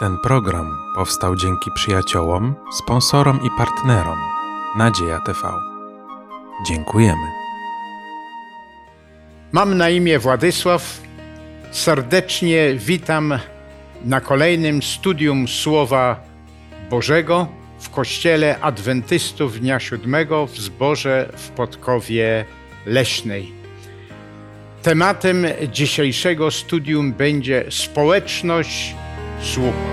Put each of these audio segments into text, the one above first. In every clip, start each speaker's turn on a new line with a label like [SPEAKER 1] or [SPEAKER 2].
[SPEAKER 1] Ten program powstał dzięki przyjaciołom, sponsorom i partnerom Nadzieja TV. Dziękujemy.
[SPEAKER 2] Mam na imię Władysław. Serdecznie witam na kolejnym studium Słowa Bożego w Kościele Adwentystów Dnia Siódmego w zborze w Podkowie Leśnej. Tematem dzisiejszego studium będzie społeczność słuchu.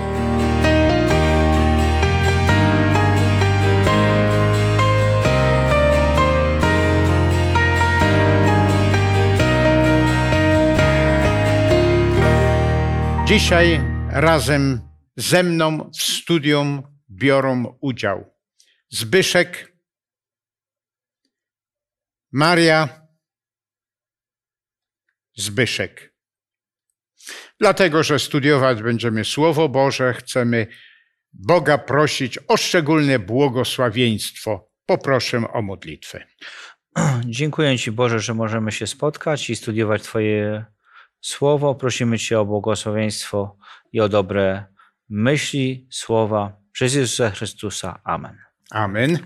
[SPEAKER 2] Dzisiaj razem ze mną w studium biorą udział Zbyszek, Maria, Zbyszek. Dlatego, że studiować będziemy Słowo Boże, chcemy Boga prosić o szczególne błogosławieństwo. Poproszę o modlitwę.
[SPEAKER 3] Dziękuję Ci Boże, że możemy się spotkać i studiować Twoje słowo. Prosimy Cię o błogosławieństwo i o dobre myśli, słowa przez Jezusa Chrystusa. Amen.
[SPEAKER 2] Amen.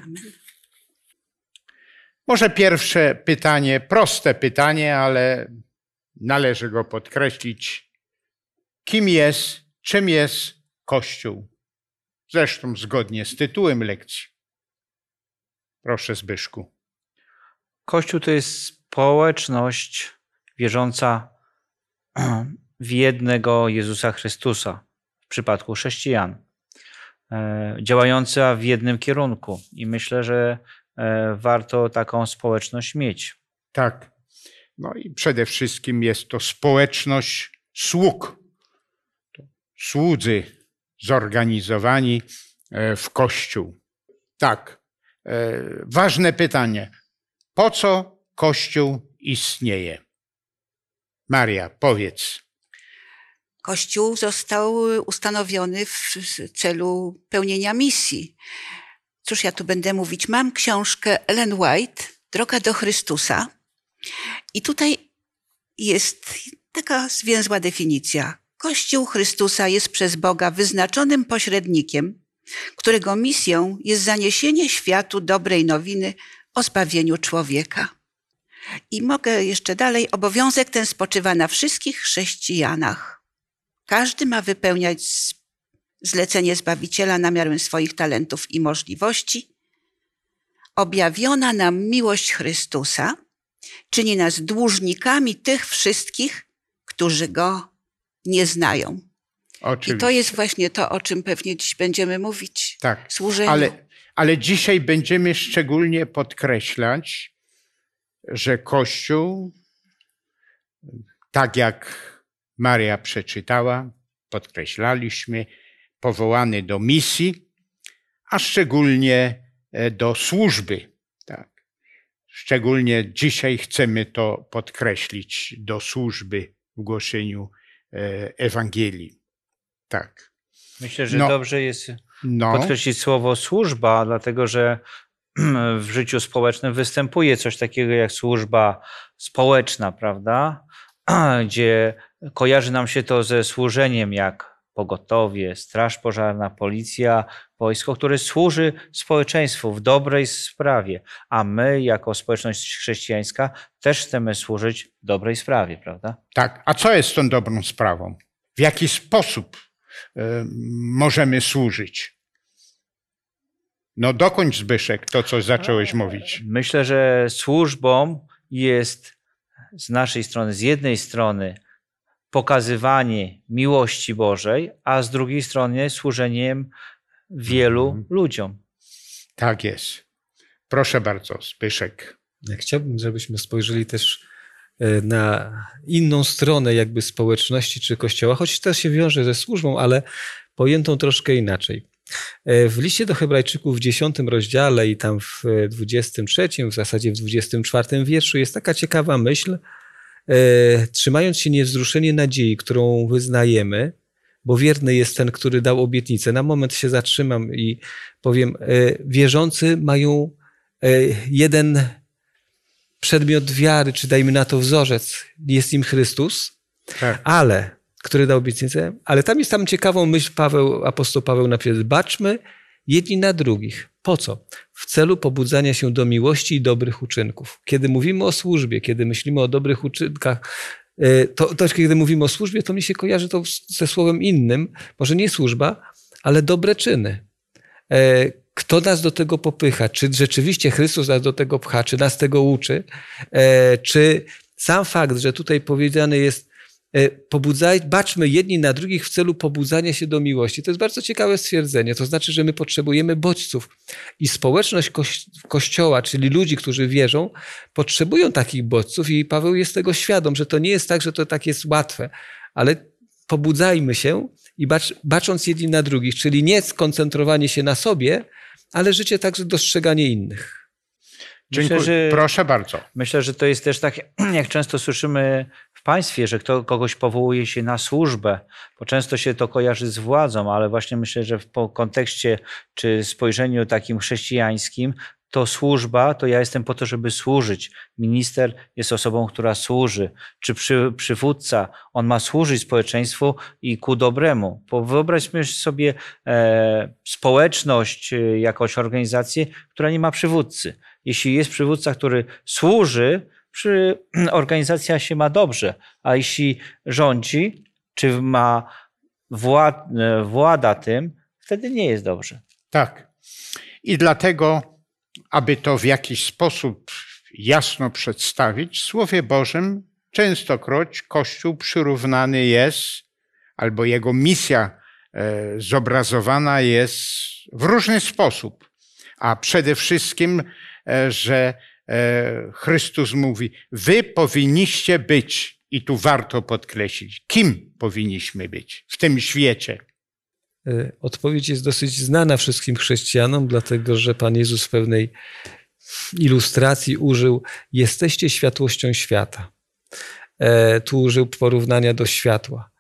[SPEAKER 2] Może pierwsze pytanie, proste pytanie, ale należy go podkreślić. Kim jest, czym jest Kościół? Zresztą zgodnie z tytułem lekcji. Proszę Zbyszku.
[SPEAKER 3] Kościół to jest społeczność wierząca w jednego Jezusa Chrystusa, w przypadku chrześcijan, e, działająca w jednym kierunku. I myślę, że e, warto taką społeczność mieć.
[SPEAKER 2] Tak. No i przede wszystkim jest to społeczność sług. Słudzy zorganizowani e, w Kościół. Tak. Ważne pytanie. Po co Kościół istnieje? Maria, powiedz.
[SPEAKER 4] Kościół został ustanowiony w celu pełnienia misji. Cóż ja tu będę mówić? Mam książkę Ellen White, Droga do Chrystusa. I tutaj jest taka zwięzła definicja. Kościół Chrystusa jest przez Boga wyznaczonym pośrednikiem, którego misją jest zaniesienie światu dobrej nowiny o zbawieniu człowieka. I mogę jeszcze dalej, obowiązek ten spoczywa na wszystkich chrześcijanach. Każdy ma wypełniać zlecenie Zbawiciela na miarę swoich talentów i możliwości. Objawiona nam miłość Chrystusa czyni nas dłużnikami tych wszystkich, którzy Go nie znają.
[SPEAKER 2] Oczywiście.
[SPEAKER 4] I to jest właśnie to, o czym pewnie dziś będziemy mówić.
[SPEAKER 2] Tak,
[SPEAKER 4] Służenie.
[SPEAKER 2] ale, ale dzisiaj będziemy szczególnie podkreślać, że Kościół, tak jak Maria przeczytała, podkreślaliśmy, powołany do misji, a szczególnie e, do służby. Tak. Szczególnie dzisiaj chcemy to podkreślić do służby w głoszeniu Ewangelii. Tak.
[SPEAKER 3] Myślę, że
[SPEAKER 2] No.
[SPEAKER 3] dobrze jest
[SPEAKER 2] No,
[SPEAKER 3] podkreślić słowo służba, dlatego że w życiu społecznym występuje coś takiego jak służba społeczna, prawda? Gdzie kojarzy nam się to ze służeniem jak pogotowie, straż pożarna, policja, wojsko, które służy społeczeństwu w dobrej sprawie, a my jako społeczność chrześcijańska też chcemy służyć w dobrej sprawie, prawda?
[SPEAKER 2] tak. A co jest tą dobrą sprawą? W jaki sposób e, możemy służyć? No dokończ Zbyszek to, co zacząłeś mówić.
[SPEAKER 3] Myślę, że służbą jest z naszej strony, z jednej strony pokazywanie miłości Bożej, a z drugiej strony służeniem wielu
[SPEAKER 2] Mhm.
[SPEAKER 3] ludziom.
[SPEAKER 2] Tak jest. Proszę bardzo, Zbyszek.
[SPEAKER 5] Ja chciałbym, żebyśmy spojrzeli też e, na inną stronę jakby społeczności czy kościoła, choć też się wiąże ze służbą, ale pojętą troszkę inaczej. E, W liście do Hebrajczyków w 10 rozdziale i tam w e, 23, w zasadzie w 24 wierszu jest taka ciekawa myśl, trzymając się niewzruszenie nadziei, którą wyznajemy, bo wierny jest ten, który dał obietnicę. Na moment się zatrzymam i powiem, e, wierzący mają e, jeden przedmiot wiary, czy dajmy na to wzorzec, jest im Chrystus,
[SPEAKER 2] Tak.
[SPEAKER 5] ale który dał obietnicę, ale tam jest tam ciekawą myśl Paweł, apostoł Paweł napisał, baczmy jedni na drugich. Po co? W celu pobudzania się do miłości i dobrych uczynków. Kiedy mówimy o służbie, kiedy myślimy o dobrych uczynkach, e, to, to kiedy mówimy o służbie, to mi się kojarzy to ze słowem innym, może nie służba, ale dobre czyny. E, kto nas do tego popycha? Czy rzeczywiście Chrystus nas do tego pcha? Czy nas tego uczy? E, czy sam fakt, że tutaj powiedziane jest, pobudzaj, baczmy jedni na drugich w celu pobudzania się do miłości. To jest bardzo ciekawe stwierdzenie. To znaczy, że my potrzebujemy bodźców. I społeczność Kościoła, czyli ludzi, którzy wierzą, potrzebują takich bodźców i Paweł jest tego świadom, że to nie jest tak, że to tak jest łatwe, ale pobudzajmy się i bacz, bacząc jedni na drugich, czyli nie skoncentrowanie się na sobie, ale życie także dostrzeganie innych.
[SPEAKER 2] Dziękuję. Myślę, że, Proszę bardzo.
[SPEAKER 3] Myślę, że to jest też tak, jak często słyszymy w państwie, że kto, kogoś powołuje się na służbę, bo często się to kojarzy z władzą, ale właśnie myślę, że w kontekście czy spojrzeniu takim chrześcijańskim, to służba, to ja jestem po to, żeby służyć. Minister jest osobą, która służy. Czy przy, przywódca, on ma służyć społeczeństwu i ku dobremu. Bo wyobraźmy sobie e, społeczność, e, jakąś organizację, która nie ma przywódcy. Jeśli jest przywódca, który służy, przy, organizacja się ma dobrze, a jeśli rządzi, czy ma wład, włada tym, wtedy nie jest dobrze.
[SPEAKER 2] Tak. I dlatego, aby to w jakiś sposób jasno przedstawić, w Słowie Bożym częstokroć Kościół przyrównany jest, albo jego misja e, zobrazowana jest w różny sposób, a przede wszystkim, e, że Chrystus mówi, wy powinniście być, i tu warto podkreślić, kim powinniśmy być w tym świecie.
[SPEAKER 5] E, odpowiedź jest dosyć znana wszystkim chrześcijanom, dlatego że Pan Jezus w pewnej ilustracji użył: Jesteście światłością świata. E, tu użył porównania do światła.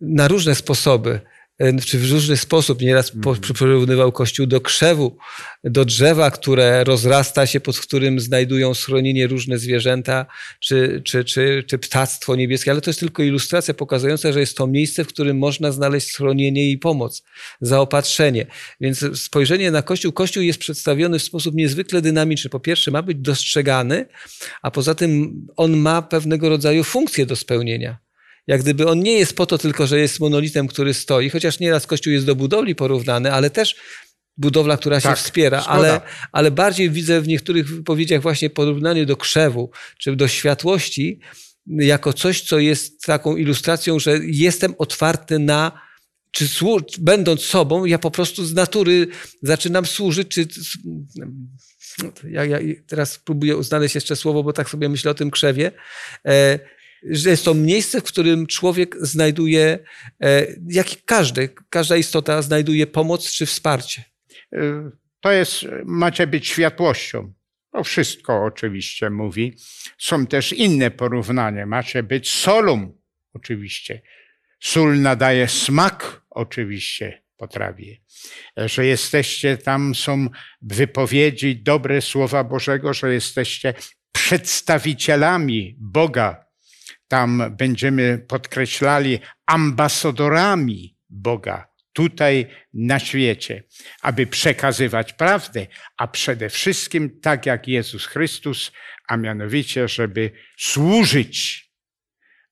[SPEAKER 5] Na różne sposoby E, czy w różny sposób. Nieraz mhm. porównywał Kościół do krzewu, do drzewa, które rozrasta się, pod którym znajdują schronienie różne zwierzęta, czy, czy, czy, czy ptactwo niebieskie. Ale to jest tylko ilustracja pokazująca, że jest to miejsce, w którym można znaleźć schronienie i pomoc, zaopatrzenie. Więc spojrzenie na Kościół. Kościół jest przedstawiony w sposób niezwykle dynamiczny. Po pierwsze, ma być dostrzegany, a poza tym on ma pewnego rodzaju funkcję do spełnienia jak gdyby on nie jest po to tylko, że jest monolitem, który stoi, chociaż nieraz Kościół jest do budowli porównany, ale też budowla, która się tak, wspiera, ale, ale bardziej widzę w niektórych wypowiedziach właśnie porównanie do krzewu, czy do światłości, jako coś, co jest taką ilustracją, że jestem otwarty na, czy będąc sobą, ja po prostu z natury zaczynam służyć, czy ja, ja teraz próbuję znaleźć jeszcze słowo, bo tak sobie myślę o tym krzewie. E, że jest to miejsce, w którym człowiek znajduje, e, jak każdy, każda istota znajduje pomoc czy wsparcie.
[SPEAKER 2] E, to jest, macie być światłością. To wszystko oczywiście mówi. Są też inne porównania. Macie być solą, oczywiście. Sól nadaje smak, oczywiście, potrawie. Że jesteście, tam są wypowiedzi, dobre słowa Bożego, że jesteście przedstawicielami Boga tam będziemy podkreślali ambasadorami Boga tutaj na świecie, aby przekazywać prawdę, a przede wszystkim tak jak Jezus Chrystus, a mianowicie, żeby służyć,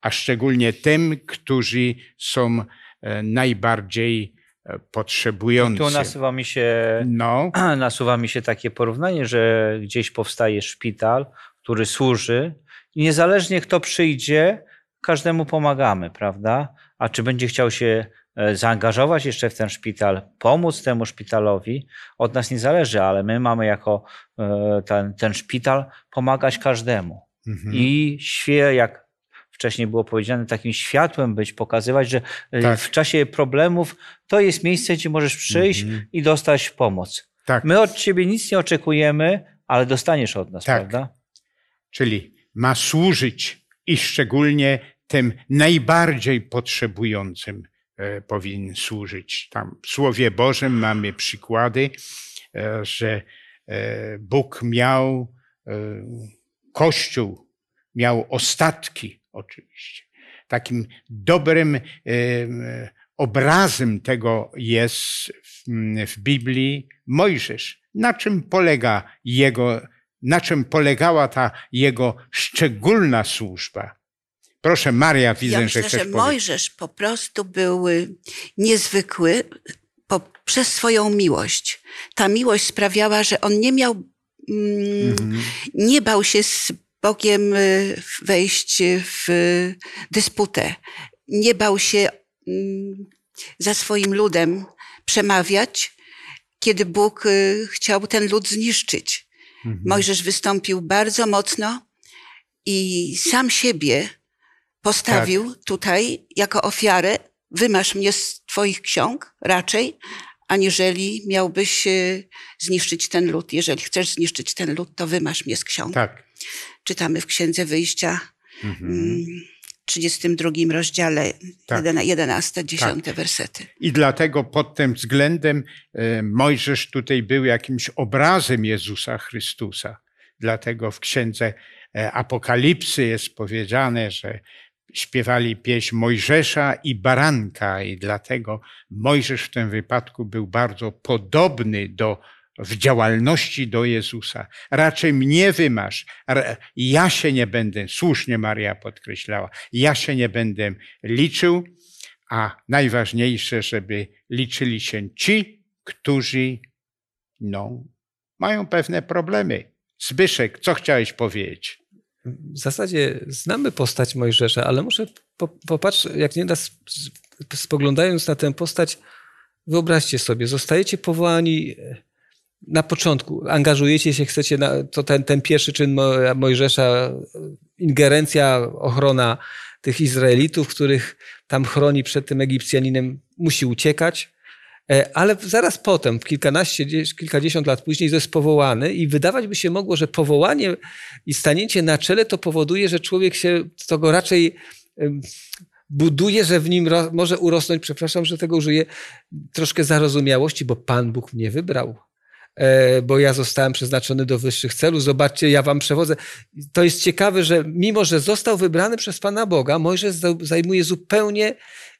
[SPEAKER 2] a szczególnie tym, którzy są e, najbardziej e, potrzebujący.
[SPEAKER 3] Tu nasuwa mi się, no. nasuwa mi się takie porównanie, że gdzieś powstaje szpital, który służy niezależnie kto przyjdzie, każdemu pomagamy, prawda? A czy będzie chciał się e, zaangażować jeszcze w ten szpital, pomóc temu szpitalowi, od nas nie zależy, ale my mamy jako e, ten, ten szpital pomagać każdemu. Mhm. I świe, jak wcześniej było powiedziane, takim światłem być, pokazywać, że e, tak. w czasie problemów to jest miejsce, gdzie możesz przyjść mhm. i dostać pomoc. Tak. My od ciebie nic nie oczekujemy, ale dostaniesz od nas, tak. prawda?
[SPEAKER 2] Czyli ma służyć i szczególnie tym najbardziej potrzebującym e, powinien służyć. Tam w Słowie Bożym mamy przykłady, e, że e, Bóg miał, Kościół miał ostatki oczywiście. takim dobrym obrazem tego jest w Biblii Mojżesz. Na czym polega jego, na czym polegała ta jego szczególna służba? Proszę, Maria, widzę,
[SPEAKER 4] ja
[SPEAKER 2] że chcesz
[SPEAKER 4] że
[SPEAKER 2] powiedzieć.
[SPEAKER 4] Mojżesz po prostu był y, niezwykły po, przez swoją miłość. Ta miłość sprawiała, że on nie miał, mm,
[SPEAKER 2] Mhm.
[SPEAKER 4] nie bał się z Bogiem y, wejść w dysputę. Nie bał się mm, za swoim ludem przemawiać, kiedy Bóg y, chciał ten lud zniszczyć.
[SPEAKER 2] Mhm.
[SPEAKER 4] Mojżesz wystąpił bardzo mocno i sam siebie postawił tutaj jako ofiarę. Wymasz mnie z Twoich ksiąg raczej, aniżeli miałbyś e, zniszczyć ten lud. Jeżeli chcesz zniszczyć ten lud, to wymasz mnie z ksiąg.
[SPEAKER 2] Tak.
[SPEAKER 4] Czytamy w Księdze Wyjścia,
[SPEAKER 2] Mhm.
[SPEAKER 4] Mm, 32 rozdziale,
[SPEAKER 2] Tak.
[SPEAKER 4] 11, 10 wersety.
[SPEAKER 2] I dlatego pod tym względem e, Mojżesz tutaj był jakimś obrazem Jezusa Chrystusa. Dlatego w księdze e, Apokalipsy jest powiedziane, że śpiewali pieśń Mojżesza i Baranka, i dlatego Mojżesz w tym wypadku był bardzo podobny do w działalności do Jezusa. Raczej mnie wymasz. Ja się nie będę, słusznie Maria podkreślała, ja się nie będę liczył, a najważniejsze, żeby liczyli się ci, którzy no, mają pewne problemy. Zbyszek, co chciałeś powiedzieć?
[SPEAKER 5] W zasadzie znamy postać Mojżesza, ale muszę po, popatrz, jak nie raz spoglądając na tę postać, wyobraźcie sobie, zostajecie powołani e, na początku, angażujecie się, chcecie, na, to ten, ten pierwszy czyn Mo- Mojżesza, ingerencja, ochrona tych Izraelitów, których tam chroni przed tym Egipcjaninem, musi uciekać. E, Ale zaraz potem, kilkanaście, dzie- kilkadziesiąt lat później, jest powołany i wydawać by się mogło, że powołanie i stanięcie na czele to powoduje, że człowiek się to go raczej buduje, że w nim może urosnąć, przepraszam, że tego użyję, troszkę zarozumiałości, bo Pan Bóg mnie wybrał. E, Bo ja zostałem przeznaczony do wyższych celów. Zobaczcie, ja wam przewodzę. To jest ciekawe, że mimo, że został wybrany przez Pana Boga, Mojżesz za- zajmuje zupełnie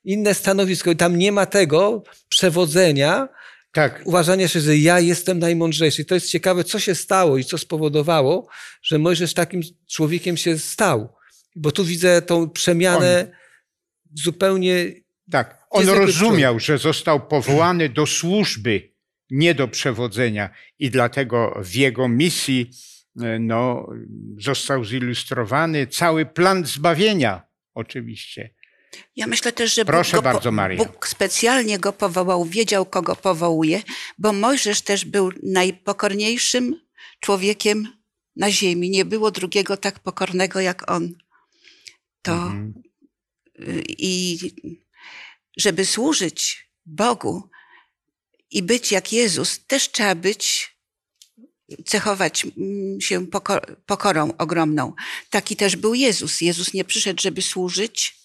[SPEAKER 5] inne stanowisko. I tam nie ma tego przewodzenia,
[SPEAKER 2] Tak,
[SPEAKER 5] uważania się, że ja jestem najmądrzejszy. To jest ciekawe, co się stało i co spowodowało, że Mojżesz takim człowiekiem się stał. Bo tu widzę tą przemianę zupełnie.
[SPEAKER 2] tak. On rozumiał, że został powołany do służby, nie do przewodzenia i dlatego w jego misji e, no, został zilustrowany cały plan zbawienia, oczywiście.
[SPEAKER 4] Ja myślę też, że
[SPEAKER 2] Proszę
[SPEAKER 4] Bóg,
[SPEAKER 2] bardzo, Maria.
[SPEAKER 4] Bóg specjalnie go powołał, wiedział, kogo powołuje, bo Mojżesz też był najpokorniejszym człowiekiem na ziemi. Nie było drugiego tak pokornego jak on. To
[SPEAKER 2] Mhm.
[SPEAKER 4] y, i żeby służyć Bogu być jak Jezus, też trzeba być, cechować mm, się poko- pokorą ogromną. Taki też był Jezus. Jezus nie przyszedł, żeby służyć,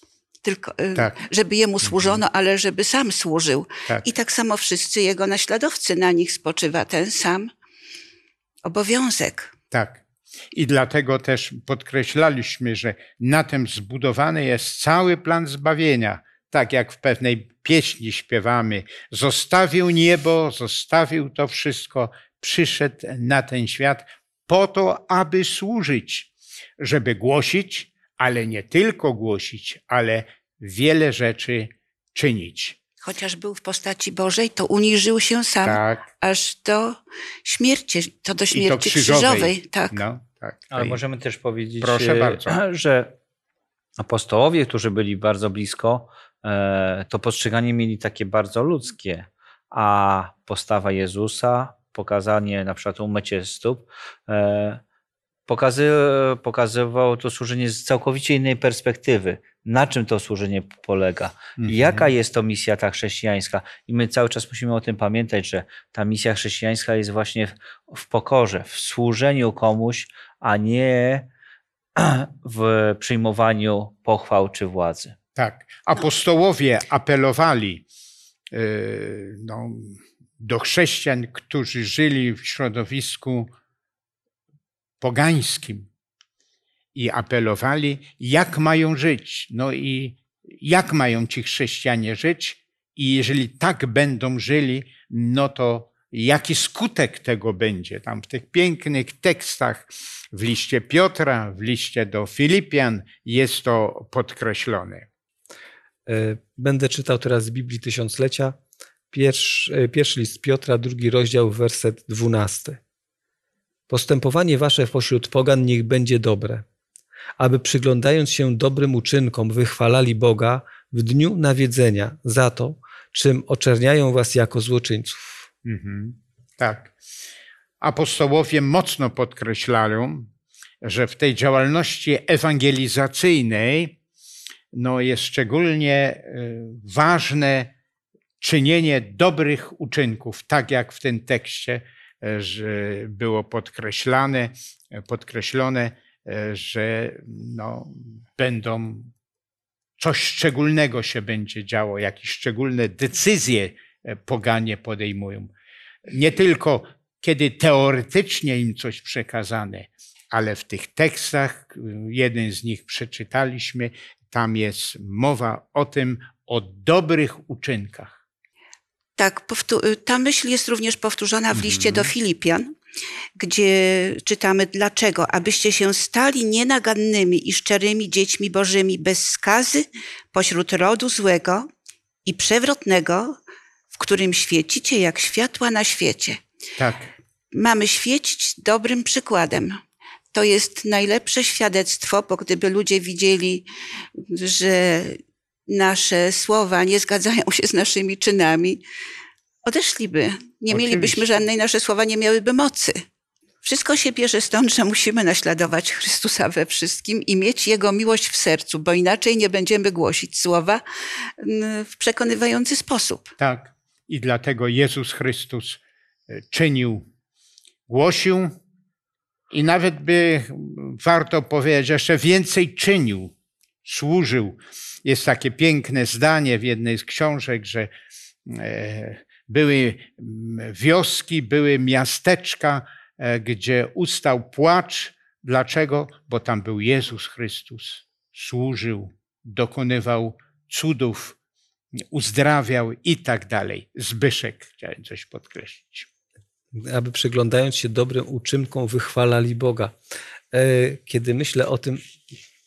[SPEAKER 4] tylko y,
[SPEAKER 2] Tak.
[SPEAKER 4] żeby jemu służono, ale żeby sam służył.
[SPEAKER 2] Tak.
[SPEAKER 4] I tak samo wszyscy jego naśladowcy, na nich spoczywa ten sam obowiązek.
[SPEAKER 2] Tak. I dlatego też podkreślaliśmy, że na tym zbudowany jest cały plan zbawienia. Tak jak w pewnej pieśni śpiewamy: Zostawił niebo, zostawił to wszystko, przyszedł na ten świat po to, aby służyć, żeby głosić, ale nie tylko głosić, ale wiele rzeczy czynić.
[SPEAKER 4] Chociaż był w postaci Bożej, to uniżył się sam
[SPEAKER 2] Tak.
[SPEAKER 4] aż do śmierci, to do
[SPEAKER 2] I to
[SPEAKER 4] śmierci
[SPEAKER 2] krzyżowej.
[SPEAKER 4] krzyżowej. Tak.
[SPEAKER 2] No, tak.
[SPEAKER 3] Ale możemy też powiedzieć,
[SPEAKER 2] Proszę
[SPEAKER 3] e,
[SPEAKER 2] bardzo.
[SPEAKER 3] że apostołowie, którzy byli bardzo blisko, to postrzeganie mieli takie bardzo ludzkie, a postawa Jezusa, pokazanie na przykład umycie stóp, e, pokazy, pokazywał to służenie z całkowicie innej perspektywy. Na czym to służenie polega?
[SPEAKER 2] Mhm.
[SPEAKER 3] Jaka jest to misja ta chrześcijańska? I my cały czas musimy o tym pamiętać, że ta misja chrześcijańska jest właśnie w, w pokorze, w służeniu komuś, a nie w przyjmowaniu pochwał czy władzy.
[SPEAKER 2] Tak. Apostołowie apelowali yy, no, do chrześcijan, którzy żyli w środowisku pogańskim. i apelowali, jak mają żyć. No i jak mają ci chrześcijanie żyć? I jeżeli tak będą żyli, no to jaki skutek tego będzie? Tam w tych pięknych tekstach w liście Piotra, w liście do Filipian jest to podkreślone.
[SPEAKER 5] E, będę czytał teraz z Biblii Tysiąclecia, pierwszy, e, pierwszy list Piotra, drugi rozdział, werset dwunasty. Postępowanie wasze pośród pogan niech będzie dobre, aby przyglądając się dobrym uczynkom wychwalali Boga w dniu nawiedzenia za to, czym oczerniają was jako złoczyńców.
[SPEAKER 2] Mhm. Tak. Apostołowie mocno podkreślają, że w tej działalności ewangelizacyjnej no jest szczególnie y, ważne czynienie dobrych uczynków, tak jak w tym tekście że było podkreślane, podkreślone, y, że no, będą coś szczególnego się będzie działo, jakieś szczególne decyzje poganie podejmują. Nie tylko kiedy teoretycznie im coś przekazane, ale w tych tekstach, jeden z nich przeczytaliśmy, tam jest mowa o tym, o dobrych uczynkach.
[SPEAKER 4] Tak, ta myśl jest również powtórzona w liście do Filipian, gdzie czytamy dlaczego, abyście się stali nienagannymi i szczerymi dziećmi bożymi bez skazy pośród rodu złego i przewrotnego, w którym świecicie jak światła na świecie.
[SPEAKER 2] Tak.
[SPEAKER 4] Mamy świecić dobrym przykładem. To jest najlepsze świadectwo, bo gdyby ludzie widzieli, że nasze słowa nie zgadzają się z naszymi czynami, odeszliby. Nie
[SPEAKER 2] Oczywiście.
[SPEAKER 4] mielibyśmy żadnej, nasze słowa nie miałyby mocy. Wszystko się bierze stąd, że musimy naśladować Chrystusa we wszystkim i mieć Jego miłość w sercu, bo inaczej nie będziemy głosić słowa w przekonywający sposób.
[SPEAKER 2] Tak. I dlatego Jezus Chrystus e, czynił, głosił i nawet by warto powiedzieć, jeszcze więcej czynił, służył. Jest takie piękne zdanie w jednej z książek, że e, były wioski, były miasteczka, e, gdzie ustał płacz. Dlaczego? Bo tam był Jezus Chrystus. Służył, dokonywał cudów, uzdrawiał i tak dalej. Zbyszek, chciałem coś podkreślić.
[SPEAKER 5] Aby przyglądając się dobrym uczynkom, wychwalali Boga. E, kiedy myślę o tym,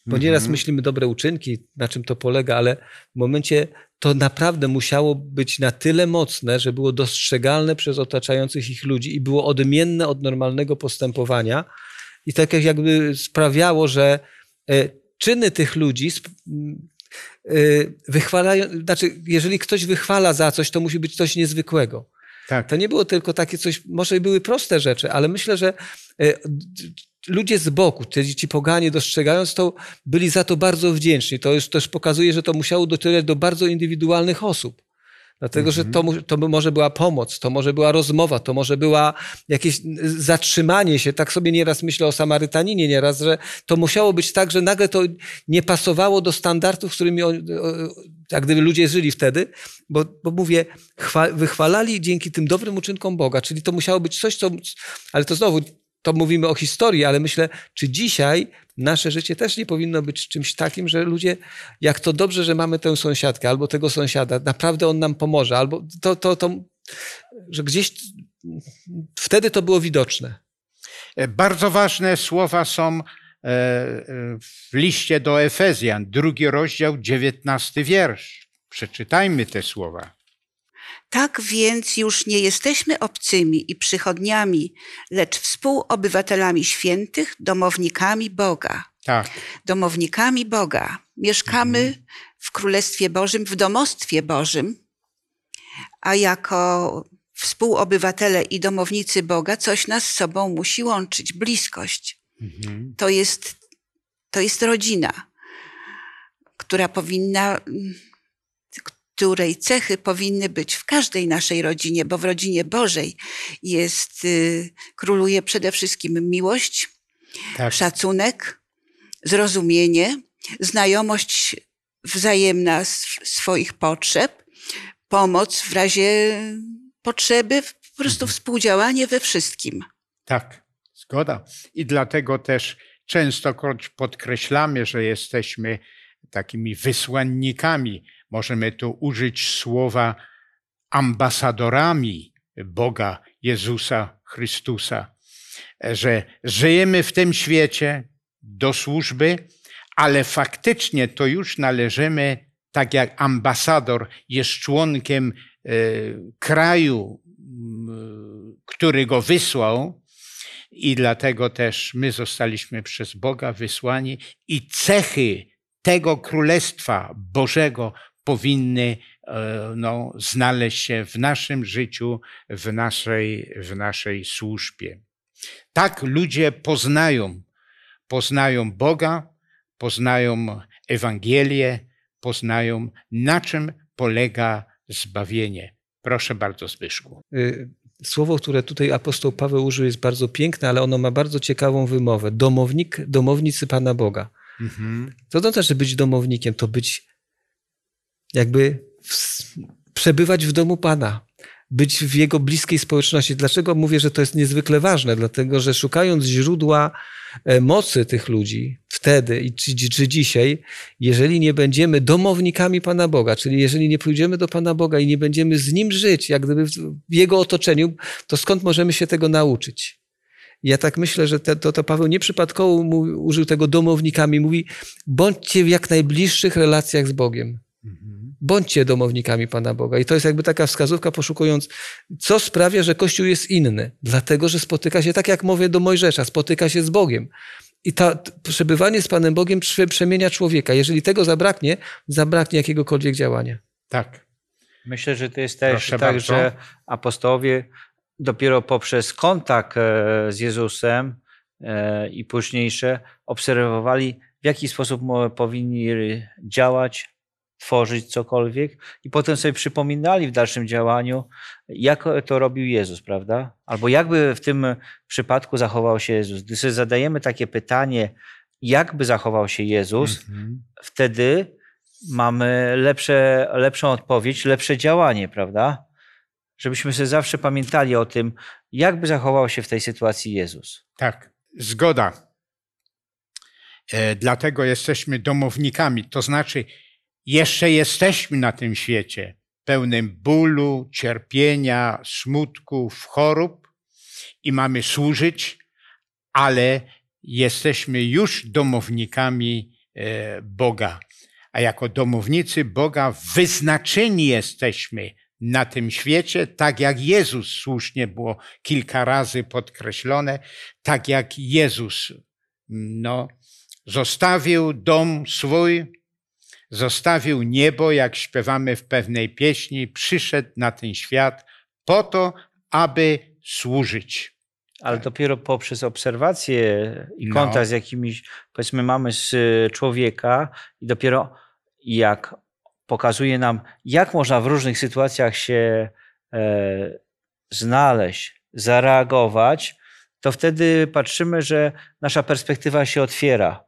[SPEAKER 5] bo nieraz
[SPEAKER 2] Mhm.
[SPEAKER 5] myślimy dobre uczynki, na czym to polega, ale w momencie to naprawdę musiało być na tyle mocne, że było dostrzegalne przez otaczających ich ludzi i było odmienne od normalnego postępowania. I tak jakby sprawiało, że e, czyny tych ludzi e, wychwalają, znaczy, jeżeli ktoś wychwala za coś, to musi być coś niezwykłego.
[SPEAKER 2] Tak.
[SPEAKER 5] To nie było tylko takie coś, może były proste rzeczy, ale myślę, że e, ludzie z boku, ci, ci poganie dostrzegając to, byli za to bardzo wdzięczni. To już też pokazuje, że to musiało docierać do bardzo indywidualnych osób. Dlatego, że to, to może była pomoc, to może była rozmowa, to może była jakieś zatrzymanie się. Tak sobie nieraz myślę o Samarytaninie nieraz, że to musiało być tak, że nagle to nie pasowało do standardów, z którymi jak gdyby ludzie żyli wtedy, bo, bo mówię, chwa, wychwalali dzięki tym dobrym uczynkom Boga, czyli to musiało być coś, co, ale to znowu, to mówimy o historii, ale myślę, czy dzisiaj nasze życie też nie powinno być czymś takim, że ludzie, jak to dobrze, że mamy tę sąsiadkę albo tego sąsiada, naprawdę on nam pomoże, albo to, to, to że gdzieś wtedy to było widoczne.
[SPEAKER 2] Bardzo ważne słowa są w liście do Efezjan, drugi rozdział, dziewiętnasty wiersz. Przeczytajmy te słowa.
[SPEAKER 4] Tak więc już nie jesteśmy obcymi i przychodniami, lecz współobywatelami świętych, domownikami Boga.
[SPEAKER 2] Tak,
[SPEAKER 4] Domownikami Boga. Mieszkamy w Królestwie Bożym, w domostwie Bożym, a jako współobywatele i domownicy Boga coś nas z sobą musi łączyć, bliskość.
[SPEAKER 2] Mhm.
[SPEAKER 4] To jest, to jest rodzina, która powinna, której cechy powinny być w każdej naszej rodzinie, bo w rodzinie Bożej jest, y, króluje przede wszystkim miłość,
[SPEAKER 2] tak.
[SPEAKER 4] szacunek, zrozumienie, znajomość wzajemna sw- swoich potrzeb, pomoc w razie potrzeby, po prostu współdziałanie we wszystkim.
[SPEAKER 2] Tak, zgoda. I dlatego też Częstokroć podkreślamy, że jesteśmy takimi wysłannikami. Możemy tu użyć słowa ambasadorami Boga Jezusa Chrystusa, że żyjemy w tym świecie do służby, ale faktycznie to już należymy, tak jak ambasador jest członkiem e, kraju, który go wysłał, i dlatego też my zostaliśmy przez Boga wysłani, i cechy tego Królestwa Bożego powinny e, no, znaleźć się w naszym życiu, w naszej, w naszej służbie. Tak ludzie poznają, poznają Boga, poznają Ewangelię, poznają na czym polega zbawienie. Proszę bardzo, Zbyszku.
[SPEAKER 5] Słowo, które tutaj apostoł Paweł użył, jest bardzo piękne, ale ono ma bardzo ciekawą wymowę. Domownik, domownicy Pana Boga.
[SPEAKER 2] Mhm.
[SPEAKER 5] Co to znaczy być domownikiem? To być jakby w, przebywać w domu Pana, być w jego bliskiej społeczności. Dlaczego mówię, że to jest niezwykle ważne? Dlatego, że szukając źródła mocy tych ludzi wtedy i czy, czy dzisiaj, jeżeli nie będziemy domownikami Pana Boga, czyli jeżeli nie pójdziemy do Pana Boga i nie będziemy z Nim żyć, jak gdyby w Jego otoczeniu, to skąd możemy się tego nauczyć? Ja tak myślę, że te, to, to Paweł nieprzypadkowo mówi, użył tego domownikami. Mówi, bądźcie w jak najbliższych relacjach z Bogiem. Bądźcie domownikami Pana Boga. I to jest jakby taka wskazówka, poszukując, co sprawia, że Kościół jest inny. Dlatego, że spotyka się, tak jak mówię do Mojżesza, spotyka się z Bogiem. I to przebywanie z Panem Bogiem przemienia człowieka. Jeżeli tego zabraknie, zabraknie jakiegokolwiek działania.
[SPEAKER 2] Tak.
[SPEAKER 3] Myślę, że to jest też
[SPEAKER 2] Proszę
[SPEAKER 3] tak,
[SPEAKER 2] bardzo.
[SPEAKER 3] że apostołowie dopiero poprzez kontakt e, z Jezusem e, i późniejsze obserwowali, w jaki sposób powinni działać, tworzyć cokolwiek i potem sobie przypominali w dalszym działaniu, jak to robił Jezus, prawda? Albo jakby w tym przypadku zachował się Jezus. Gdy sobie zadajemy takie pytanie, jakby zachował się Jezus,
[SPEAKER 2] Mhm.
[SPEAKER 3] wtedy mamy lepsze, lepszą odpowiedź, lepsze działanie, prawda? Żebyśmy sobie zawsze pamiętali o tym, jakby zachował się w tej sytuacji Jezus.
[SPEAKER 2] Tak, zgoda. E, Dlatego jesteśmy domownikami, to znaczy jeszcze jesteśmy na tym świecie pełnym bólu, cierpienia, smutków, chorób i mamy służyć, ale jesteśmy już domownikami e, Boga. A jako domownicy Boga wyznaczeni jesteśmy na tym świecie, tak jak Jezus słusznie było kilka razy podkreślone, tak jak Jezus no, zostawił dom swój, zostawił niebo, jak śpiewamy w pewnej pieśni, przyszedł na ten świat po to, aby służyć.
[SPEAKER 3] Ale
[SPEAKER 2] Tak.
[SPEAKER 3] dopiero poprzez obserwację i
[SPEAKER 2] No.
[SPEAKER 3] kontakt z jakimiś, powiedzmy, mamy z y, człowieka i dopiero jak pokazuje nam, jak można w różnych sytuacjach się e, znaleźć, zareagować, to wtedy patrzymy, że nasza perspektywa się otwiera.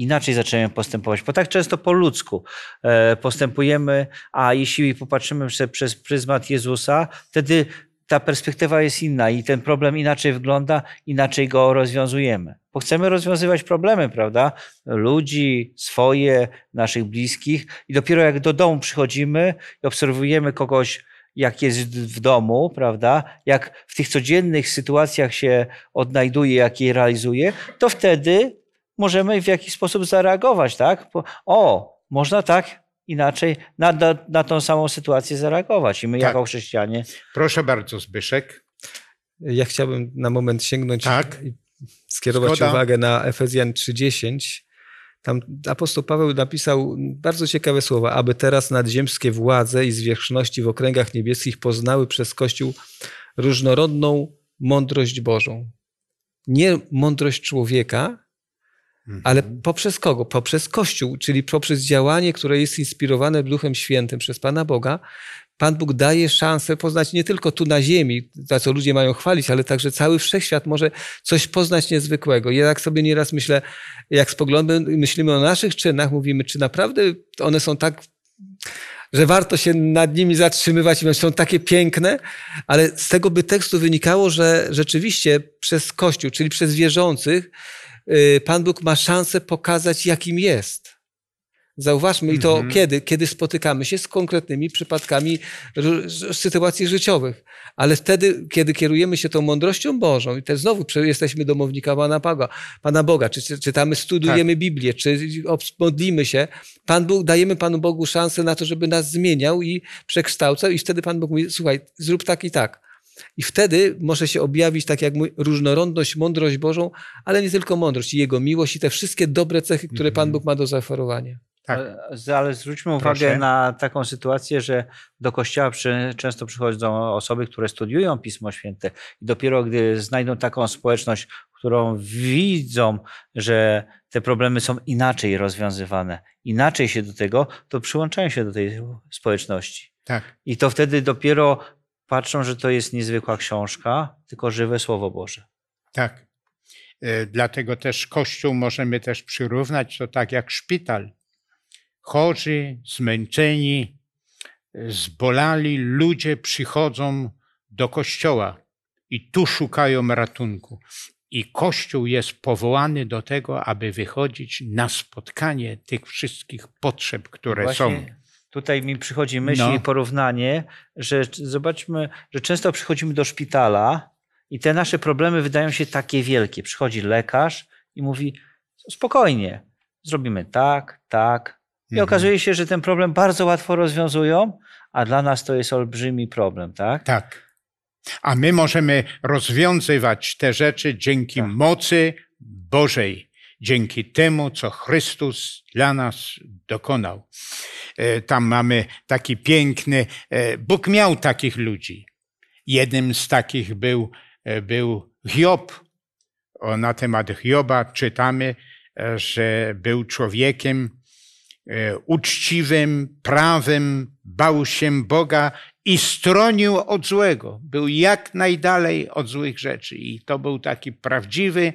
[SPEAKER 3] Inaczej zaczynamy postępować, bo tak często po ludzku e, postępujemy, a jeśli popatrzymy prze- przez pryzmat Jezusa, wtedy ta perspektywa jest inna i ten problem inaczej wygląda, inaczej go rozwiązujemy. Bo chcemy rozwiązywać problemy, prawda? Ludzi, swoje, naszych bliskich i dopiero jak do domu przychodzimy i obserwujemy kogoś, jak jest w domu, prawda? Jak w tych codziennych sytuacjach się odnajduje, jak je realizuje, to wtedy możemy w jakiś sposób zareagować, tak? Bo, o, można tak inaczej na, na, na tą samą sytuację zareagować. I my
[SPEAKER 2] Tak.
[SPEAKER 3] jako chrześcijanie
[SPEAKER 2] Proszę bardzo, Zbyszek.
[SPEAKER 5] Ja chciałbym na moment sięgnąć
[SPEAKER 2] Tak.
[SPEAKER 5] i skierować
[SPEAKER 2] Zgoda.
[SPEAKER 5] uwagę na Efezjan 3:10. Tam apostoł Paweł napisał bardzo ciekawe słowa, aby teraz nadziemskie władze i zwierzchności w okręgach niebieskich poznały przez Kościół różnorodną mądrość Bożą. Nie mądrość człowieka, ale poprzez kogo? Poprzez Kościół, czyli poprzez działanie, które jest inspirowane Duchem Świętym przez Pana Boga. Pan Bóg daje szansę poznać nie tylko tu na ziemi, za co ludzie mają chwalić, ale także cały wszechświat może coś poznać niezwykłego. Ja tak sobie nieraz myślę, jak spoglądamy, myślimy o naszych czynach, mówimy, czy naprawdę one są tak że warto się nad nimi zatrzymywać i są takie piękne, ale z tego by tekstu wynikało, że rzeczywiście przez Kościół, czyli przez wierzących, Pan Bóg ma szansę pokazać, jakim jest. Zauważmy, i to
[SPEAKER 2] Mhm.
[SPEAKER 5] kiedy? Kiedy spotykamy się z konkretnymi przypadkami sytuacji życiowych. Ale wtedy, kiedy kierujemy się tą mądrością Bożą, i też znowu jesteśmy domownika Pana Boga, Pana Boga czy, czy czytamy, studiujemy Biblię, czy modlimy się, Pan Bóg, dajemy Panu Bogu szansę na to, żeby nas zmieniał i przekształcał, i wtedy Pan Bóg mówi: Słuchaj, zrób tak i tak. I wtedy może się objawić, tak jak mój, różnorodność, mądrość Bożą, ale nie tylko mądrość, i Jego miłość, i te wszystkie dobre cechy, które Pan
[SPEAKER 2] Mhm.
[SPEAKER 5] Bóg ma do zaoferowania.
[SPEAKER 2] Tak.
[SPEAKER 3] Ale, ale zwróćmy uwagę
[SPEAKER 2] Proszę.
[SPEAKER 3] na taką sytuację, że do kościoła przy, często przychodzą osoby, które studiują Pismo Święte i dopiero gdy znajdą taką społeczność, którą widzą, że te problemy są inaczej rozwiązywane, inaczej się do tego, to przyłączają się do tej społeczności.
[SPEAKER 2] Tak.
[SPEAKER 3] I to wtedy dopiero patrzą, że to jest niezwykła książka, tylko żywe Słowo Boże.
[SPEAKER 2] Tak. E, Dlatego też Kościół możemy też przyrównać to tak jak szpital. Chorzy, zmęczeni, zbolali ludzie przychodzą do Kościoła i tu szukają ratunku. I Kościół jest powołany do tego, aby wychodzić na spotkanie tych wszystkich potrzeb, które są.
[SPEAKER 3] Tutaj mi przychodzi myśl
[SPEAKER 2] No.
[SPEAKER 3] i porównanie, że zobaczmy, że często przychodzimy do szpitala i te nasze problemy wydają się takie wielkie. Przychodzi lekarz i mówi: spokojnie, zrobimy tak, tak. I
[SPEAKER 2] Mhm.
[SPEAKER 3] okazuje się, że ten problem bardzo łatwo rozwiązują, a dla nas to jest olbrzymi problem, tak?
[SPEAKER 2] Tak. A my możemy rozwiązywać te rzeczy dzięki
[SPEAKER 3] Tak.
[SPEAKER 2] mocy Bożej, dzięki temu, co Chrystus dla nas dokonał. E, Tam mamy taki piękny, e, Bóg miał takich ludzi. Jednym z takich był, e, był Hiob. O, na temat Hioba czytamy, że był człowiekiem uczciwym, prawym, bał się Boga i stronił od złego. Był jak najdalej od złych rzeczy. I to był taki prawdziwy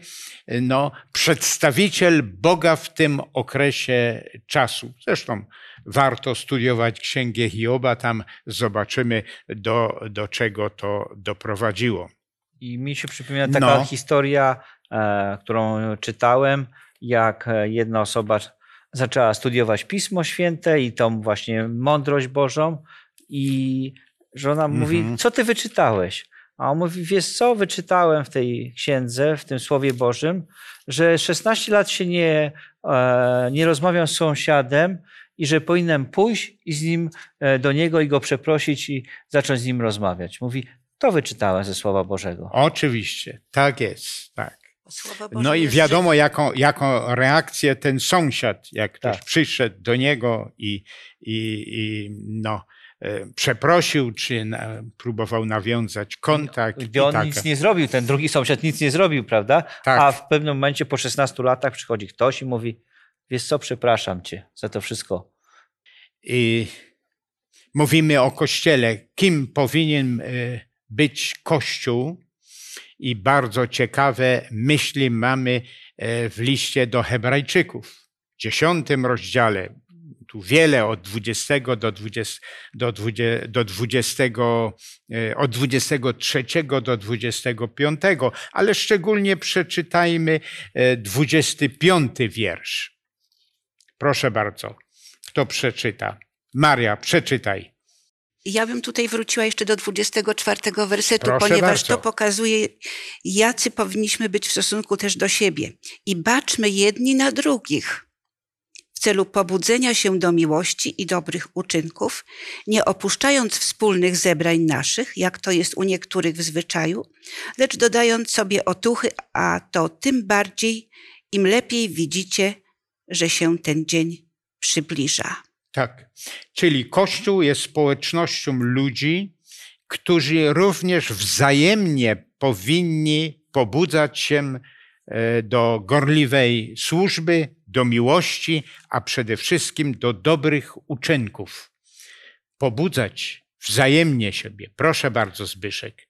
[SPEAKER 2] no, przedstawiciel Boga w tym okresie czasu. Zresztą warto studiować Księgę Hioba, tam zobaczymy, do, do czego to doprowadziło.
[SPEAKER 3] I mi się przypomina taka
[SPEAKER 2] No.
[SPEAKER 3] historia, e, którą czytałem, jak jedna osoba zaczęła studiować Pismo Święte i tą właśnie mądrość Bożą i żona mówi,
[SPEAKER 2] Mhm.
[SPEAKER 3] co ty wyczytałeś? A on mówi, wiesz co, wyczytałem w tej księdze, w tym Słowie Bożym, że 16 lat się nie, e, nie rozmawiam z sąsiadem i że powinienem pójść i z nim e, do niego i go przeprosić i zacząć z nim rozmawiać. Mówi, to wyczytałem ze Słowa Bożego.
[SPEAKER 2] Oczywiście, tak jest, tak. No i wiadomo, jaką, jaką reakcję ten sąsiad, jak ktoś
[SPEAKER 3] Tak.
[SPEAKER 2] przyszedł do niego i, i, i no, przeprosił, czy na, próbował nawiązać kontakt.
[SPEAKER 3] Gdy
[SPEAKER 2] i
[SPEAKER 3] on
[SPEAKER 2] tak.
[SPEAKER 3] nic nie zrobił, ten drugi sąsiad nic nie zrobił, prawda?
[SPEAKER 2] Tak.
[SPEAKER 3] A w pewnym momencie po 16 latach przychodzi ktoś i mówi, wiesz co, przepraszam cię za to wszystko.
[SPEAKER 2] I mówimy o Kościele, kim powinien e, być Kościół. I bardzo ciekawe myśli mamy e, w liście do Hebrajczyków, w dziesiątym rozdziale. Tu wiele od 20 do 20, do 20, do 20 e, od 23 do 25, ale szczególnie przeczytajmy e, 25 wiersz. Proszę bardzo, kto przeczyta? Maria, przeczytaj.
[SPEAKER 4] Ja bym tutaj wróciła jeszcze do 24 wersetu,
[SPEAKER 2] Proszę
[SPEAKER 4] ponieważ
[SPEAKER 2] bardzo.
[SPEAKER 4] to pokazuje, jacy powinniśmy być w stosunku też do siebie. I baczmy jedni na drugich celu pobudzenia się do miłości i dobrych uczynków, nie opuszczając wspólnych zebrań naszych, jak to jest u niektórych w zwyczaju, lecz dodając sobie otuchy, a to tym bardziej, im lepiej widzicie, że się ten dzień przybliża.
[SPEAKER 2] Tak. Czyli Kościół jest społecznością ludzi, którzy również wzajemnie powinni pobudzać się e, do gorliwej służby, do miłości, a przede wszystkim do dobrych uczynków. Pobudzać wzajemnie siebie. Proszę bardzo, Zbyszek.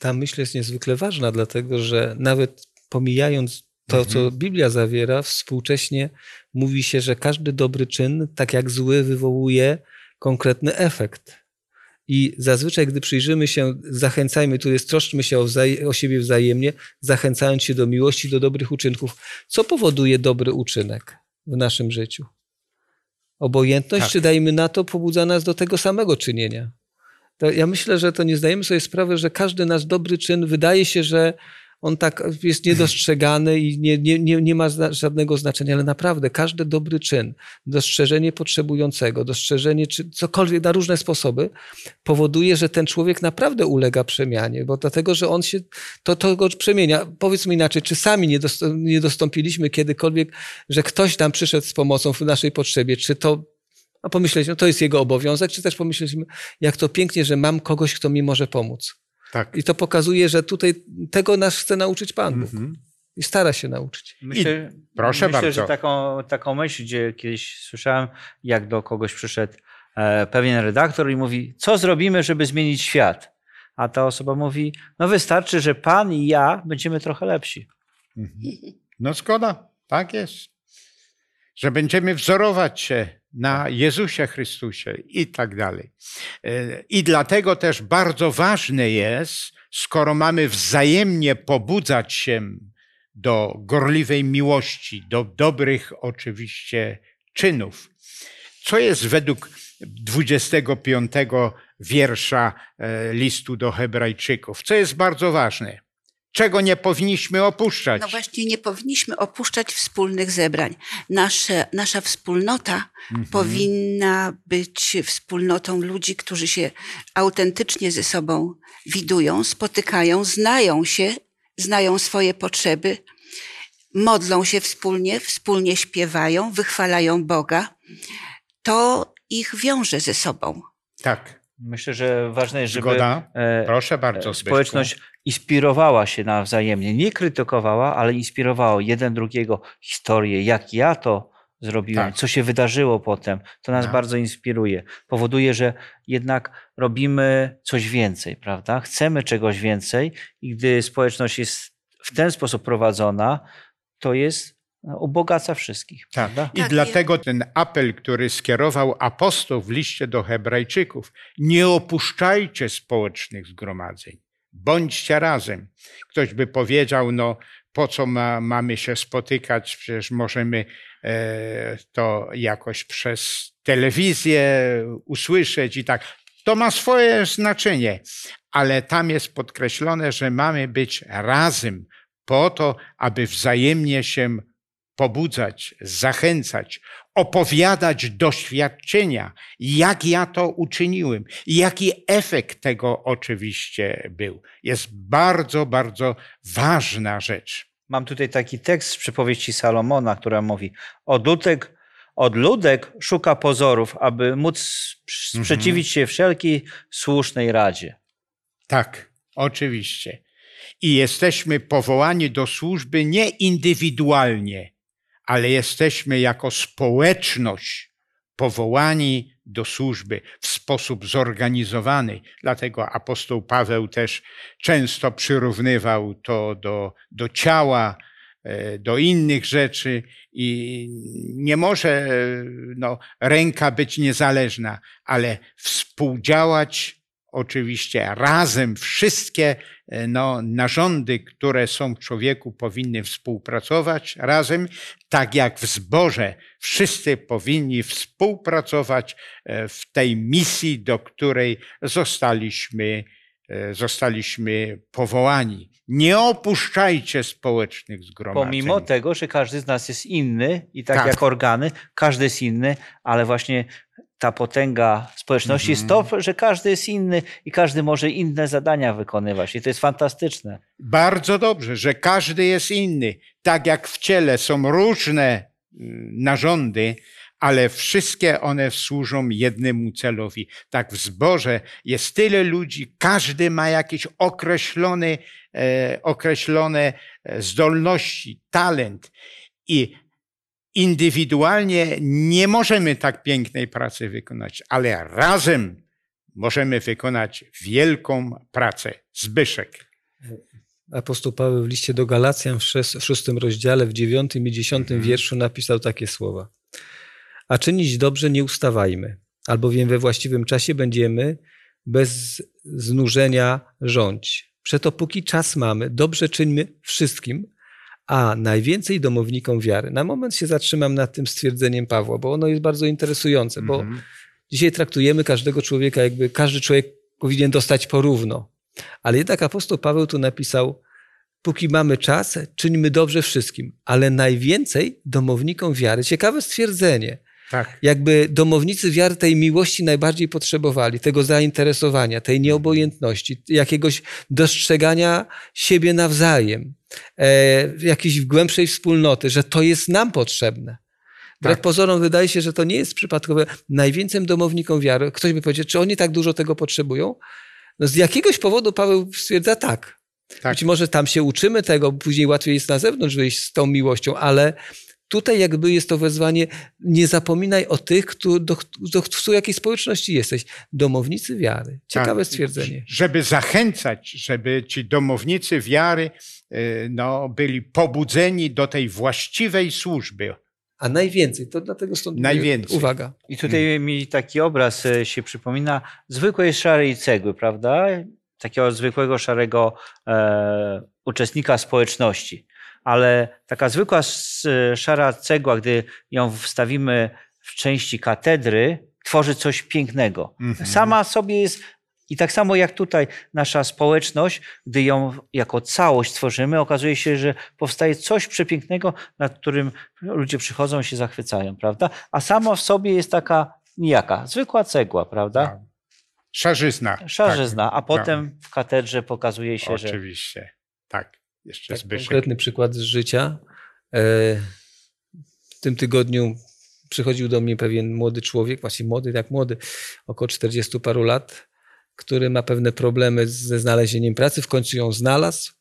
[SPEAKER 5] ta myśl jest niezwykle ważna, dlatego że nawet pomijając to,
[SPEAKER 2] Mhm.
[SPEAKER 5] co Biblia zawiera, współcześnie mówi się, że każdy dobry czyn, tak jak zły, wywołuje konkretny efekt. I zazwyczaj, gdy przyjrzymy się, zachęcajmy, tu jest troszczmy się o, o siebie wzajemnie, zachęcając się do miłości, do dobrych uczynków. Co powoduje dobry uczynek w naszym życiu? Obojętność,
[SPEAKER 2] Tak.
[SPEAKER 5] czy dajmy na to, pobudza nas do tego samego czynienia? To ja myślę, że to nie zdajemy sobie sprawy, że każdy nasz dobry czyn wydaje się, że on tak jest niedostrzegany i nie, nie, nie, nie ma zna- żadnego znaczenia, ale naprawdę każdy dobry czyn, dostrzeżenie potrzebującego, dostrzeżenie czy cokolwiek na różne sposoby powoduje, że ten człowiek naprawdę ulega przemianie, bo dlatego, że on się, to, to go przemienia. Powiedzmy inaczej, czy sami nie, dost, nie dostąpiliśmy kiedykolwiek, że ktoś nam przyszedł z pomocą w naszej potrzebie, czy to a pomyśleliśmy, no to jest jego obowiązek, czy też pomyśleliśmy, jak to pięknie, że mam kogoś, kto mi może pomóc.
[SPEAKER 2] Tak.
[SPEAKER 5] I to pokazuje, że tutaj tego nas chce nauczyć Pan Bóg.
[SPEAKER 2] Mhm.
[SPEAKER 5] I stara się nauczyć.
[SPEAKER 3] Myślę,
[SPEAKER 2] proszę
[SPEAKER 3] myślę,
[SPEAKER 2] bardzo.
[SPEAKER 3] że taką, taką myśl, gdzie kiedyś słyszałem, jak do kogoś przyszedł e, pewien redaktor i mówi, co zrobimy, żeby zmienić świat? A ta osoba mówi, no wystarczy, że pan i ja będziemy trochę lepsi.
[SPEAKER 2] Mhm. No zgoda, tak jest. Że będziemy wzorować się na Jezusie Chrystusie i tak dalej. E, I dlatego też bardzo ważne jest, skoro mamy wzajemnie pobudzać się do gorliwej miłości, do dobrych oczywiście czynów. Co jest według 25 wiersza e, listu do Hebrajczyków? Co jest bardzo ważne? Czego nie powinniśmy opuszczać?
[SPEAKER 4] No właśnie, nie powinniśmy opuszczać wspólnych zebrań. Nasze, nasza wspólnota
[SPEAKER 2] Mhm.
[SPEAKER 4] powinna być wspólnotą ludzi, którzy się autentycznie ze sobą widują, spotykają, znają się, znają swoje potrzeby, modlą się wspólnie, wspólnie śpiewają, wychwalają Boga. To ich wiąże ze sobą.
[SPEAKER 2] Tak,
[SPEAKER 3] Myślę, że ważne jest, żeby
[SPEAKER 2] zgoda.
[SPEAKER 3] e,
[SPEAKER 2] Proszę bardzo. Zbyszku.
[SPEAKER 3] społeczność inspirowała się nawzajemnie. Nie krytykowała, ale inspirowała jeden drugiego historię, jak ja to zrobiłem,
[SPEAKER 2] Tak.
[SPEAKER 3] co się wydarzyło potem. To nas
[SPEAKER 2] Tak.
[SPEAKER 3] bardzo inspiruje. Powoduje, że jednak robimy coś więcej, prawda? Chcemy czegoś więcej i gdy społeczność jest w ten sposób prowadzona, to jest no, ubogaca wszystkich.
[SPEAKER 2] Tak.
[SPEAKER 3] Prawda?
[SPEAKER 2] I
[SPEAKER 4] Tak,
[SPEAKER 2] dlatego ten apel, który skierował apostoł w liście do Hebrajczyków, nie opuszczajcie społecznych zgromadzeń, bądźcie razem. Ktoś by powiedział, no po co ma, mamy się spotykać, przecież możemy e, to jakoś przez telewizję usłyszeć i tak. To ma swoje znaczenie, ale tam jest podkreślone, że mamy być razem po to, aby wzajemnie się pobudzać, zachęcać, opowiadać doświadczenia, jak ja to uczyniłem, jaki efekt tego oczywiście był. Jest bardzo, bardzo ważna rzecz.
[SPEAKER 3] Mam tutaj taki tekst z przypowieści Salomona, która mówi: Odludek, odludek szuka pozorów, aby móc sprzeciwić się wszelkiej słusznej radzie.
[SPEAKER 2] Tak, oczywiście. I jesteśmy powołani do służby nie indywidualnie, ale jesteśmy jako społeczność powołani do służby w sposób zorganizowany. Dlatego apostoł Paweł też często przyrównywał to do, do ciała, e, do innych rzeczy i nie może e, no, ręka być niezależna, ale współdziałać oczywiście razem wszystkie e, no, narządy, które są w człowieku, powinny współpracować razem, tak jak w zborze. Wszyscy powinni współpracować e, w tej misji, do której zostaliśmy, e, zostaliśmy powołani. Nie opuszczajcie społecznych zgromadzeń.
[SPEAKER 3] Pomimo tego, że każdy z nas jest inny i tak,
[SPEAKER 2] Tak.
[SPEAKER 3] jak organy, każdy jest inny, ale właśnie ta potęga społeczności jest to, że każdy jest inny i każdy może inne zadania wykonywać. I to jest fantastyczne.
[SPEAKER 2] Bardzo dobrze, że każdy jest inny. Tak jak w ciele są różne mm, narządy, ale wszystkie one służą jednemu celowi. Tak w zborze jest tyle ludzi, każdy ma jakieś określone, e, określone e, zdolności, talent i indywidualnie nie możemy tak pięknej pracy wykonać, ale razem możemy wykonać wielką pracę. Zbyszek.
[SPEAKER 5] Apostoł Paweł w liście do Galacjan w szes- w szóstym rozdziale, w dziewiątym i dziesiątym
[SPEAKER 2] Mhm.
[SPEAKER 5] wierszu napisał takie słowa. A czynić dobrze nie ustawajmy, albowiem we właściwym czasie będziemy bez znużenia rządź. Przeto póki czas mamy, dobrze czyńmy wszystkim, a najwięcej domownikom wiary. Na moment się zatrzymam nad tym stwierdzeniem Pawła, bo ono jest bardzo interesujące, bo
[SPEAKER 2] Mhm.
[SPEAKER 5] dzisiaj traktujemy każdego człowieka, jakby każdy człowiek powinien dostać porówno. Ale jednak apostoł Paweł tu napisał, póki mamy czas, czyńmy dobrze wszystkim, ale najwięcej domownikom wiary. Ciekawe stwierdzenie.
[SPEAKER 2] Tak.
[SPEAKER 5] Jakby domownicy wiary tej miłości najbardziej potrzebowali, tego zainteresowania, tej nieobojętności, jakiegoś dostrzegania siebie nawzajem, e, jakiejś głębszej wspólnoty, że to jest nam potrzebne. Wbrew
[SPEAKER 2] Tak.
[SPEAKER 5] pozorom wydaje się, że to nie jest przypadkowe. Najwięcej domownikom wiary, ktoś by powiedział, czy oni tak dużo tego potrzebują? No z jakiegoś powodu Paweł stwierdza tak.
[SPEAKER 2] Tak.
[SPEAKER 5] Być może tam się uczymy tego, później łatwiej jest na zewnątrz wyjść z tą miłością, ale tutaj jakby jest to wezwanie, nie zapominaj o tych, kto, do, do, w jakiej społeczności jesteś. Domownicy wiary. Ciekawe
[SPEAKER 2] Tak.
[SPEAKER 5] stwierdzenie.
[SPEAKER 2] Żeby zachęcać, żeby ci domownicy wiary y, no, byli pobudzeni do tej właściwej służby.
[SPEAKER 5] A najwięcej, to dlatego stąd
[SPEAKER 2] Najwięcej.
[SPEAKER 5] uwaga.
[SPEAKER 3] I tutaj mi taki obraz e, się przypomina zwykłej szarej cegły, prawda? Takiego zwykłego szarego e, uczestnika społeczności. Ale taka zwykła s- szara cegła, gdy ją wstawimy w części katedry, tworzy coś pięknego.
[SPEAKER 2] Mhm.
[SPEAKER 3] Sama sobie jest. I tak samo jak tutaj nasza społeczność, gdy ją jako całość tworzymy, okazuje się, że powstaje coś przepięknego, nad którym ludzie przychodzą i się zachwycają, prawda? A sama w sobie jest taka nijaka, zwykła cegła, prawda?
[SPEAKER 2] Tak. Szarzyzna.
[SPEAKER 3] Szarzyzna, a
[SPEAKER 2] Tak,
[SPEAKER 3] potem w katedrze pokazuje się,
[SPEAKER 2] tak,
[SPEAKER 3] że
[SPEAKER 2] Oczywiście. Tak. Jeszcze
[SPEAKER 5] Tak,
[SPEAKER 2] Zbyszek.
[SPEAKER 5] konkretny przykład z życia. E, W tym tygodniu przychodził do mnie pewien młody człowiek, właśnie młody, jak młody, około 40 paru lat, który ma pewne problemy ze znalezieniem pracy. W końcu ją znalazł.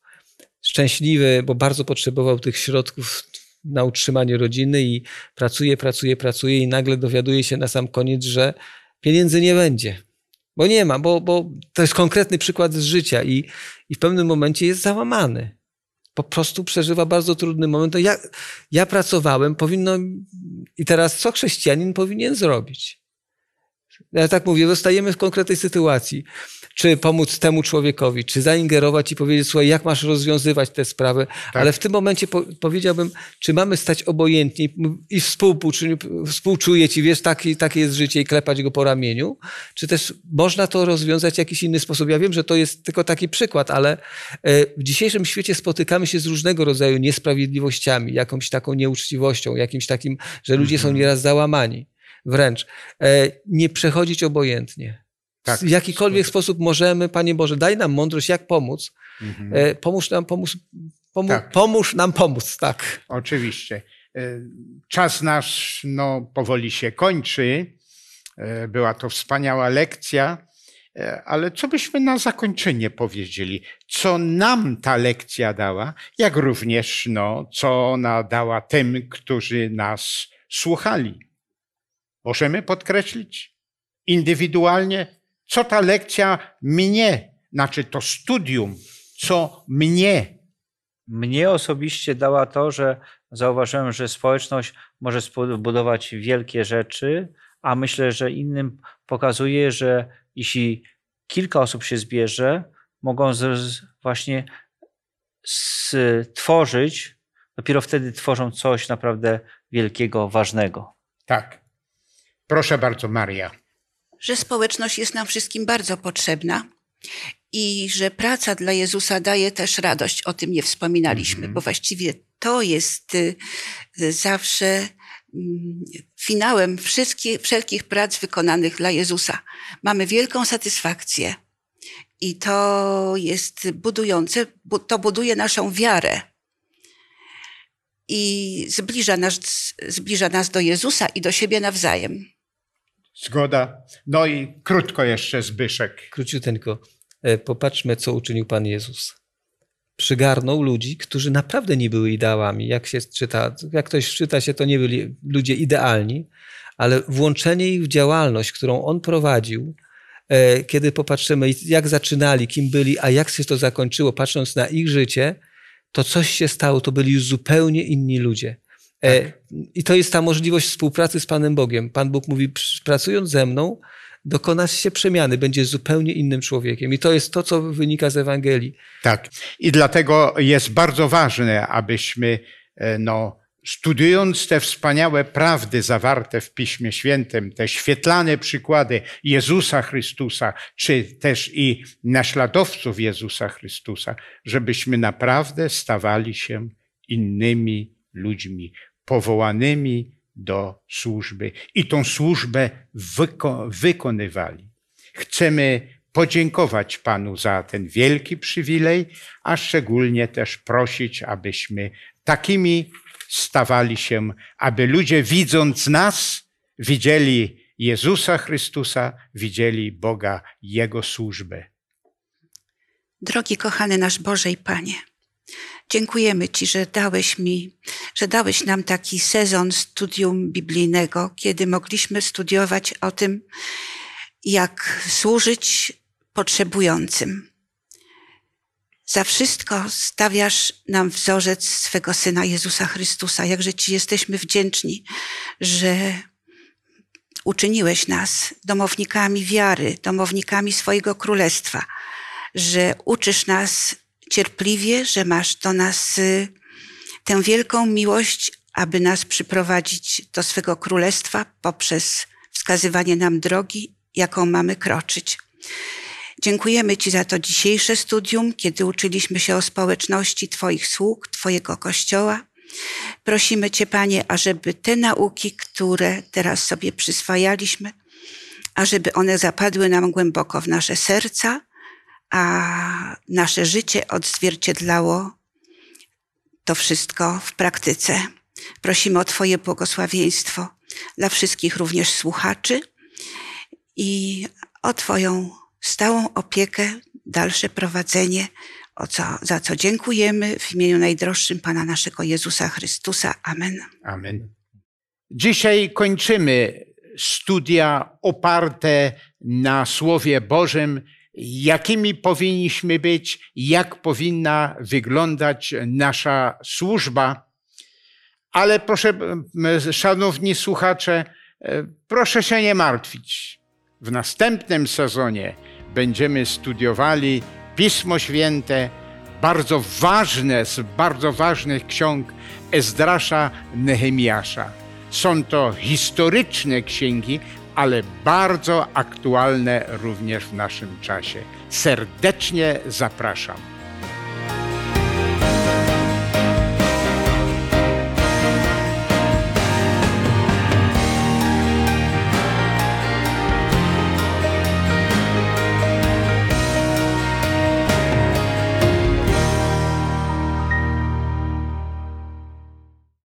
[SPEAKER 5] Szczęśliwy, bo bardzo potrzebował tych środków na utrzymanie rodziny i pracuje, pracuje, pracuje i nagle dowiaduje się na sam koniec, że pieniędzy nie będzie. Bo nie ma, bo, bo to jest konkretny przykład z życia i, i w pewnym momencie jest załamany po prostu przeżywa bardzo trudny moment. To ja, ja pracowałem, powinno. I teraz co chrześcijanin powinien zrobić? Ja tak mówię, zostajemy w konkretnej sytuacji. Czy pomóc temu człowiekowi, czy zaingerować i powiedzieć, słuchaj, jak masz rozwiązywać tę sprawę.
[SPEAKER 2] Tak.
[SPEAKER 5] Ale w tym momencie po, powiedziałbym, czy mamy stać obojętni i współczuję ci, wiesz, takie, takie jest życie i klepać go po ramieniu, czy też można to rozwiązać w jakiś inny sposób. Ja wiem, że to jest tylko taki przykład, ale e, w dzisiejszym świecie spotykamy się z różnego rodzaju niesprawiedliwościami, jakąś taką nieuczciwością, jakimś takim, że ludzie są nieraz załamani. Wręcz. E, Nie przechodzić obojętnie.
[SPEAKER 2] Tak.
[SPEAKER 5] W jakikolwiek sposób możemy, Panie Boże, daj nam mądrość, jak pomóc.
[SPEAKER 2] Mhm.
[SPEAKER 5] E, Pomóż nam pomóc. Pomu-
[SPEAKER 2] Tak.
[SPEAKER 5] Pomóż nam pomóc, tak.
[SPEAKER 2] Oczywiście. E, Czas nasz no, powoli się kończy. E, Była to wspaniała lekcja, ale co byśmy na zakończenie powiedzieli? Co nam ta lekcja dała, jak również no, co ona dała tym, którzy nas słuchali? Możemy podkreślić indywidualnie, co ta lekcja mnie, znaczy to studium, co mnie
[SPEAKER 3] mnie osobiście dała to, że zauważyłem, że społeczność może zbudować wielkie rzeczy, a myślę, że innym pokazuje, że jeśli kilka osób się zbierze, mogą z, właśnie stworzyć, dopiero wtedy tworzą coś naprawdę wielkiego, ważnego.
[SPEAKER 2] Tak. Proszę bardzo, Maria.
[SPEAKER 4] Że społeczność jest nam wszystkim bardzo potrzebna i że praca dla Jezusa daje też radość. O tym nie wspominaliśmy,
[SPEAKER 2] Mhm.
[SPEAKER 4] bo właściwie to jest y, y, zawsze mm, finałem wszystkich, wszelkich prac wykonanych dla Jezusa. Mamy wielką satysfakcję i to jest budujące, bu- to buduje naszą wiarę i zbliża nas, zbliża nas do Jezusa i do siebie nawzajem.
[SPEAKER 2] Zgoda. No i krótko jeszcze Zbyszek.
[SPEAKER 5] Króciuteńko. E, Popatrzmy, co uczynił Pan Jezus. Przygarnął ludzi, którzy naprawdę nie były ideałami. Jak się czyta, jak ktoś czyta się, to nie byli ludzie idealni, ale włączenie ich w działalność, którą On prowadził, e, kiedy popatrzymy, jak zaczynali, kim byli, a jak się to zakończyło, patrząc na ich życie, to coś się stało, to byli już zupełnie inni ludzie. E, I to jest ta możliwość współpracy z Panem Bogiem. Pan Bóg mówi, "Przy- pracując ze mną, dokona się przemiany, będzie zupełnie innym człowiekiem. I to jest to, co wynika z Ewangelii.
[SPEAKER 2] Tak. I dlatego jest bardzo ważne, abyśmy e, no, studiując te wspaniałe prawdy zawarte w Piśmie Świętym, te świetlane przykłady Jezusa Chrystusa, czy też i naśladowców Jezusa Chrystusa, żebyśmy naprawdę stawali się innymi ludźmi, powołanymi do służby i tą służbę wyko wykonywali. Chcemy podziękować Panu za ten wielki przywilej, a szczególnie też prosić, abyśmy takimi stawali się, aby ludzie widząc nas, widzieli Jezusa Chrystusa, widzieli Boga, Jego służbę.
[SPEAKER 4] Drogi kochany nasz Boże i Panie, dziękujemy Ci, że dałeś mi, że dałeś nam taki sezon studium biblijnego, kiedy mogliśmy studiować o tym, jak służyć potrzebującym. Za wszystko stawiasz nam wzorzec swego Syna Jezusa Chrystusa. Jakże Ci jesteśmy wdzięczni, że uczyniłeś nas domownikami wiary, domownikami swojego królestwa, że uczysz nas cierpliwie, że masz do nas y, tę wielką miłość, aby nas przyprowadzić do swego królestwa poprzez wskazywanie nam drogi, jaką mamy kroczyć. Dziękujemy Ci za to dzisiejsze studium, kiedy uczyliśmy się o społeczności Twoich sług, Twojego Kościoła. Prosimy Cię, Panie, ażeby te nauki, które teraz sobie przyswajaliśmy, ażeby one zapadły nam głęboko w nasze serca, a nasze życie odzwierciedlało to wszystko w praktyce. Prosimy o Twoje błogosławieństwo dla wszystkich również słuchaczy i o Twoją stałą opiekę, dalsze prowadzenie, o co, za co dziękujemy w imieniu najdroższym Pana naszego Jezusa Chrystusa. Amen.
[SPEAKER 2] Amen. Dzisiaj kończymy studia oparte na Słowie Bożym, jakimi powinniśmy być, jak powinna wyglądać nasza służba. Ale proszę, szanowni słuchacze, proszę się nie martwić. W następnym sezonie będziemy studiowali Pismo Święte, bardzo ważne, z bardzo ważnych ksiąg Ezdrasza, Nehemiasza. Są to historyczne księgi, ale bardzo aktualne również w naszym czasie. Serdecznie zapraszam.